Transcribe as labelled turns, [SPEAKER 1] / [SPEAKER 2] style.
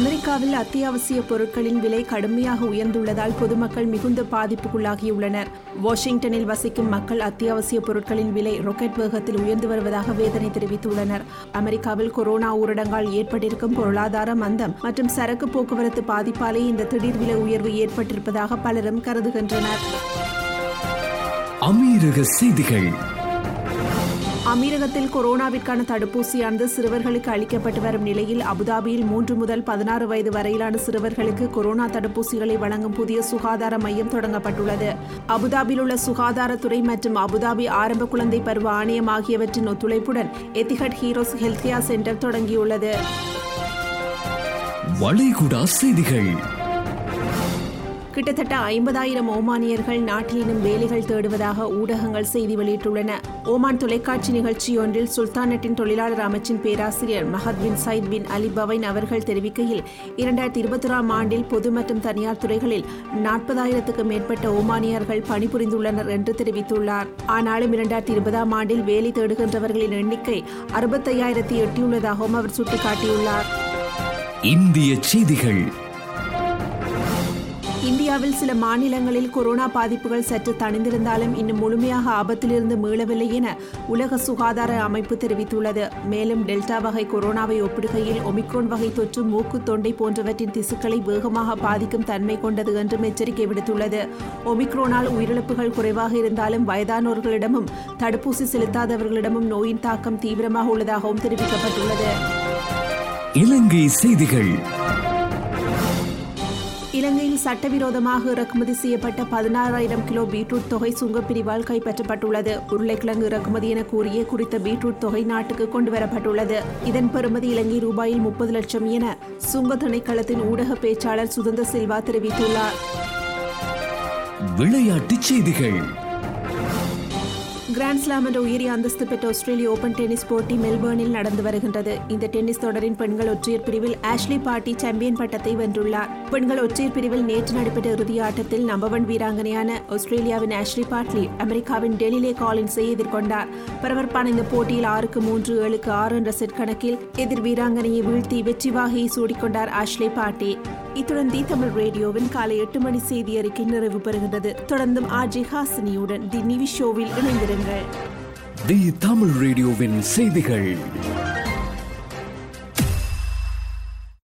[SPEAKER 1] அமெரிக்காவில் அத்தியாவசிய பொருட்களின் விலை கடுமையாக உயர்ந்துள்ளதால் பொதுமக்கள் மிகுந்த பாதிப்புக்குள்ளாகியுள்ளனர். வாஷிங்டனில் வசிக்கும் மக்கள் அத்தியாவசிய பொருட்களின் விலை ராக்கெட் வேகத்தில் உயர்ந்து வருவதாக வேதனை தெரிவித்துள்ளனர். அமெரிக்காவில் கொரோனா ஊரடங்கால் ஏற்பட்டிருக்கும் பொருளாதார மந்தம் மற்றும் சரக்கு போக்குவரத்து பாதிப்பாலே இந்த திடீர் விலை உயர்வு ஏற்பட்டிருப்பதாக பலரும் கருதுகின்றனர்.
[SPEAKER 2] அமீரக செய்திகள்.
[SPEAKER 1] அமீரகத்தில் கொரோனாவிற்கான தடுப்பூசியானது சிறுவர்களுக்கு அளிக்கப்பட்டு வரும் நிலையில் அபுதாபியில் மூன்று முதல் பதினாறு வயது வரையிலான சிறுவர்களுக்கு கொரோனா தடுப்பூசிகளை வழங்கும் புதிய சுகாதார மையம் தொடங்கப்பட்டுள்ளது. அபுதாபியில் உள்ள சுகாதாரத்துறை மற்றும் அபுதாபி ஆரம்ப குழந்தை பருவ ஆணையம் ஆகியவற்றின் ஒத்துழைப்புடன் Etihad heroes health care centre தொடங்கியுள்ளது.
[SPEAKER 2] வளைகுடா செய்திகள்.
[SPEAKER 1] கிட்டத்தட்ட ஐம்பதாயிரம் ஓமானியர்கள் நாட்டிலும் வேலைகள் தேடுவதாக ஊடகங்கள் செய்தி வெளியிட்டுள்ளன. ஓமான் தொலைக்காட்சி நிகழ்ச்சி ஒன்றில் சுல்தானட்டின் தொழிலாளர் அமைச்சின் பேராசிரியர் மஹத் பின் சயித் பின் அலி பவைன் அவர்கள் தெரிவிக்கையில் இரண்டாயிரத்தி இருபத்தொராம் ஆண்டில் பொது மற்றும் தனியார் துறைகளில் நாற்பதாயிரத்துக்கும் மேற்பட்ட ஓமானியர்கள் பணிபுரிந்துள்ளனர் என்று தெரிவித்துள்ளார். ஆனாலும் இரண்டாயிரத்தி இருபதாம் ஆண்டில் வேலை தேடுகின்றவர்களின் எண்ணிக்கை அறுபத்தையாயிரத்தி எட்டியுள்ளதாகவும் அவர் சுட்டிக்காட்டியுள்ளார்.
[SPEAKER 2] இந்திய செய்திகள்
[SPEAKER 1] இந்தியாவில் சில மாநிலங்களில் கொரோனா பாதிப்புகள் சற்று தணிந்திருந்தாலும் இன்னும் முழுமையாக ஆபத்திலிருந்து மீளவில்லை என உலக சுகாதார அமைப்பு தெரிவித்துள்ளது. மேலும் டெல்டா வகை கொரோனாவை ஒப்பிடுகையில் ஒமிக்ரோன் வகை தொற்று மூக்கு தொண்டை போன்றவற்றின் திசுக்களை வேகமாக பாதிக்கும் தன்மை கொண்டது என்றும் எச்சரிக்கை விடுத்துள்ளது. ஒமிக்ரோனால் உயிரிழப்புகள் குறைவாக இருந்தாலும் வயதானோர்களிடமும் தடுப்பூசி செலுத்தாதவர்களிடமும் நோயின் தாக்கம் தீவிரமாக உள்ளதாகவும் தெரிவிக்கப்பட்டுள்ளது.
[SPEAKER 2] இலங்கை செய்திகள்.
[SPEAKER 1] இலங்கையில் சட்டவிரோதமாக இறக்குமதி செய்யப்பட்ட பதினாறாயிரம் கிலோ பீட்ரூட் தொகை சுங்கப்பிரிவால் கைப்பற்றப்பட்டுள்ளது. உருளைக்கிழங்கு இறக்குமதி என கூறிய குறித்த பீட்ரூட் தொகை நாட்டுக்கு கொண்டுவரப்பட்டுள்ளது இதன் பெறுமதி இலங்கை ரூபாயில் முப்பது லட்சம் என சுங்க திணைக்களத்தின் ஊடக பேச்சாளர் சுதந்திர சில்வா தெரிவித்துள்ளார்.
[SPEAKER 2] விளையாட்டுச் செய்திகள்.
[SPEAKER 1] கிராண்ட் ஸ்லாம் என்ற உயரிய அந்தஸ்து பெற்ற ஆஸ்திரேலிய ஓபன் டென்னிஸ் போட்டி மெல்பர்னில் நடந்து வருகின்றது. இந்த டென்னிஸ் தொடரின் பெண்கள் ஒற்றையர் பிரிவில் ஆஷ்லி பாட்டி சாம்பியன் பட்டத்தை வென்றுள்ளார். பெண்கள் ஒற்றையர் பிரிவில் நேற்று நடைபெற்ற இறுதி ஆட்டத்தில் நம்பர் ஒன் வீராங்கனையான ஆஸ்திரேலியாவின் ஆஷ்லி பாட்லி அமெரிக்காவின் டெலிலே காலின்ஸை எதிர்கொண்டார். பரபரப்பான இந்த போட்டியில் ஆறுக்கு மூன்று ஏழுக்கு ஆறு என்ற செட் கணக்கில் எதிர் வீராங்கனையை வீழ்த்தி வெற்றி வாகையை சூடிக்கொண்டார் ஆஷ்லி பாட்டி இத்துடன் தி தமிழ் ரேடியோவின் காலை எட்டு மணி செய்தி அறிக்கை நிறைவு பெறுகின்றது. தொடர்ந்தும் ஆர்ஜி ஹாசினியுடன் தி நிவி ஷோவில் இணைந்திருங்கள்.
[SPEAKER 2] தி தமிழ் ரேடியோவின் செய்திகள்.